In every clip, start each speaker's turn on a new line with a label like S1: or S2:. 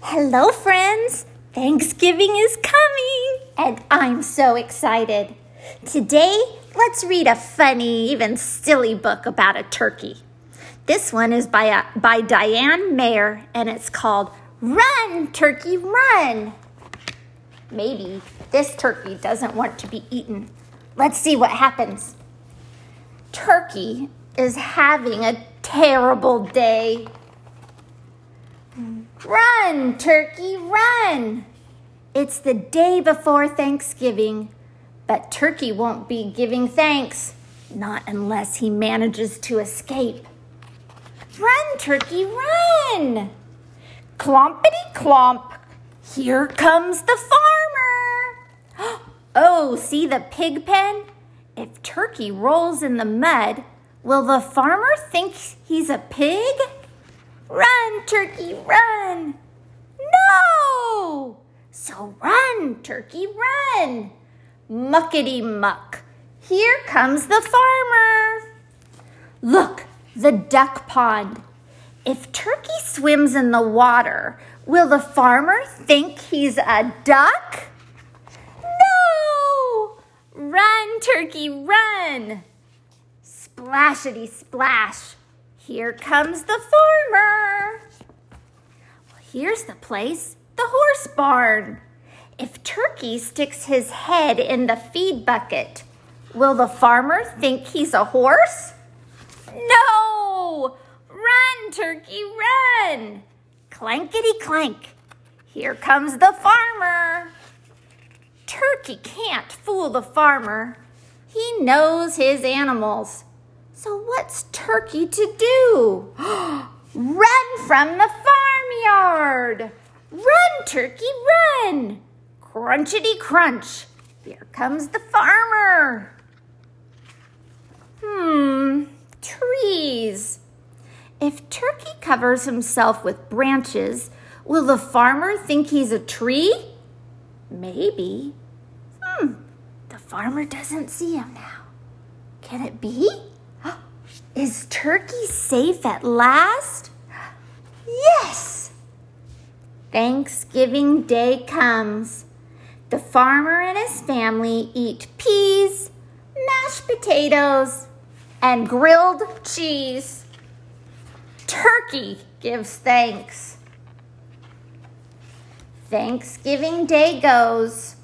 S1: Hello, friends! Thanksgiving is coming, and I'm so excited. Today, let's read a funny, even silly book about a turkey. This one is by, a, by Diane Mayr, and it's called Run, Turkey, Run. Maybe this turkey doesn't want to be eaten. Let's see what happens. Turkey is having a terrible day. Run, turkey, run! It's the day before Thanksgiving, but Turkey won't be giving thanks, not unless he manages to escape. Run, Turkey, run! Clompity clomp, here comes the farmer! Oh, see the pig pen? If Turkey rolls in the mud, will the farmer think he's a pig? Run, turkey, run! No! So run, turkey, run! Muckety muck. Here comes the farmer. Look, the duck pond. If Turkey swims in the water, will the farmer think he's a duck? No! Run, Turkey, run! Splashity splash. Here comes the farmer. Here's the place, the horse barn. If Turkey sticks his head in the feed bucket, will the farmer think he's a horse? No! Run, Turkey, run! Clankety clank. Here comes the farmer. Turkey can't fool the farmer. He knows his animals. So what's Turkey to do? run from the farmyard! Run, Turkey, run! Crunchity crunch! Here comes the farmer! Hmm, trees. If Turkey covers himself with branches, will the farmer think he's a tree? Maybe. Hmm, the farmer doesn't see him now. Can it be? Is Turkey safe at last? Yes! Thanksgiving Day comes. The farmer and his family eat peas, mashed potatoes, and grilled cheese. Turkey gives thanks. Thanksgiving Day goes.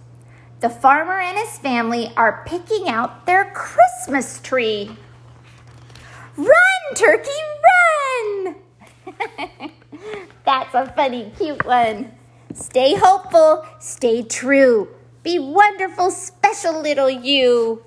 S1: The farmer and his family are picking out their Christmas tree. Run, turkey, run! That's a funny, cute one. Stay hopeful, stay true. Be wonderful, special little you.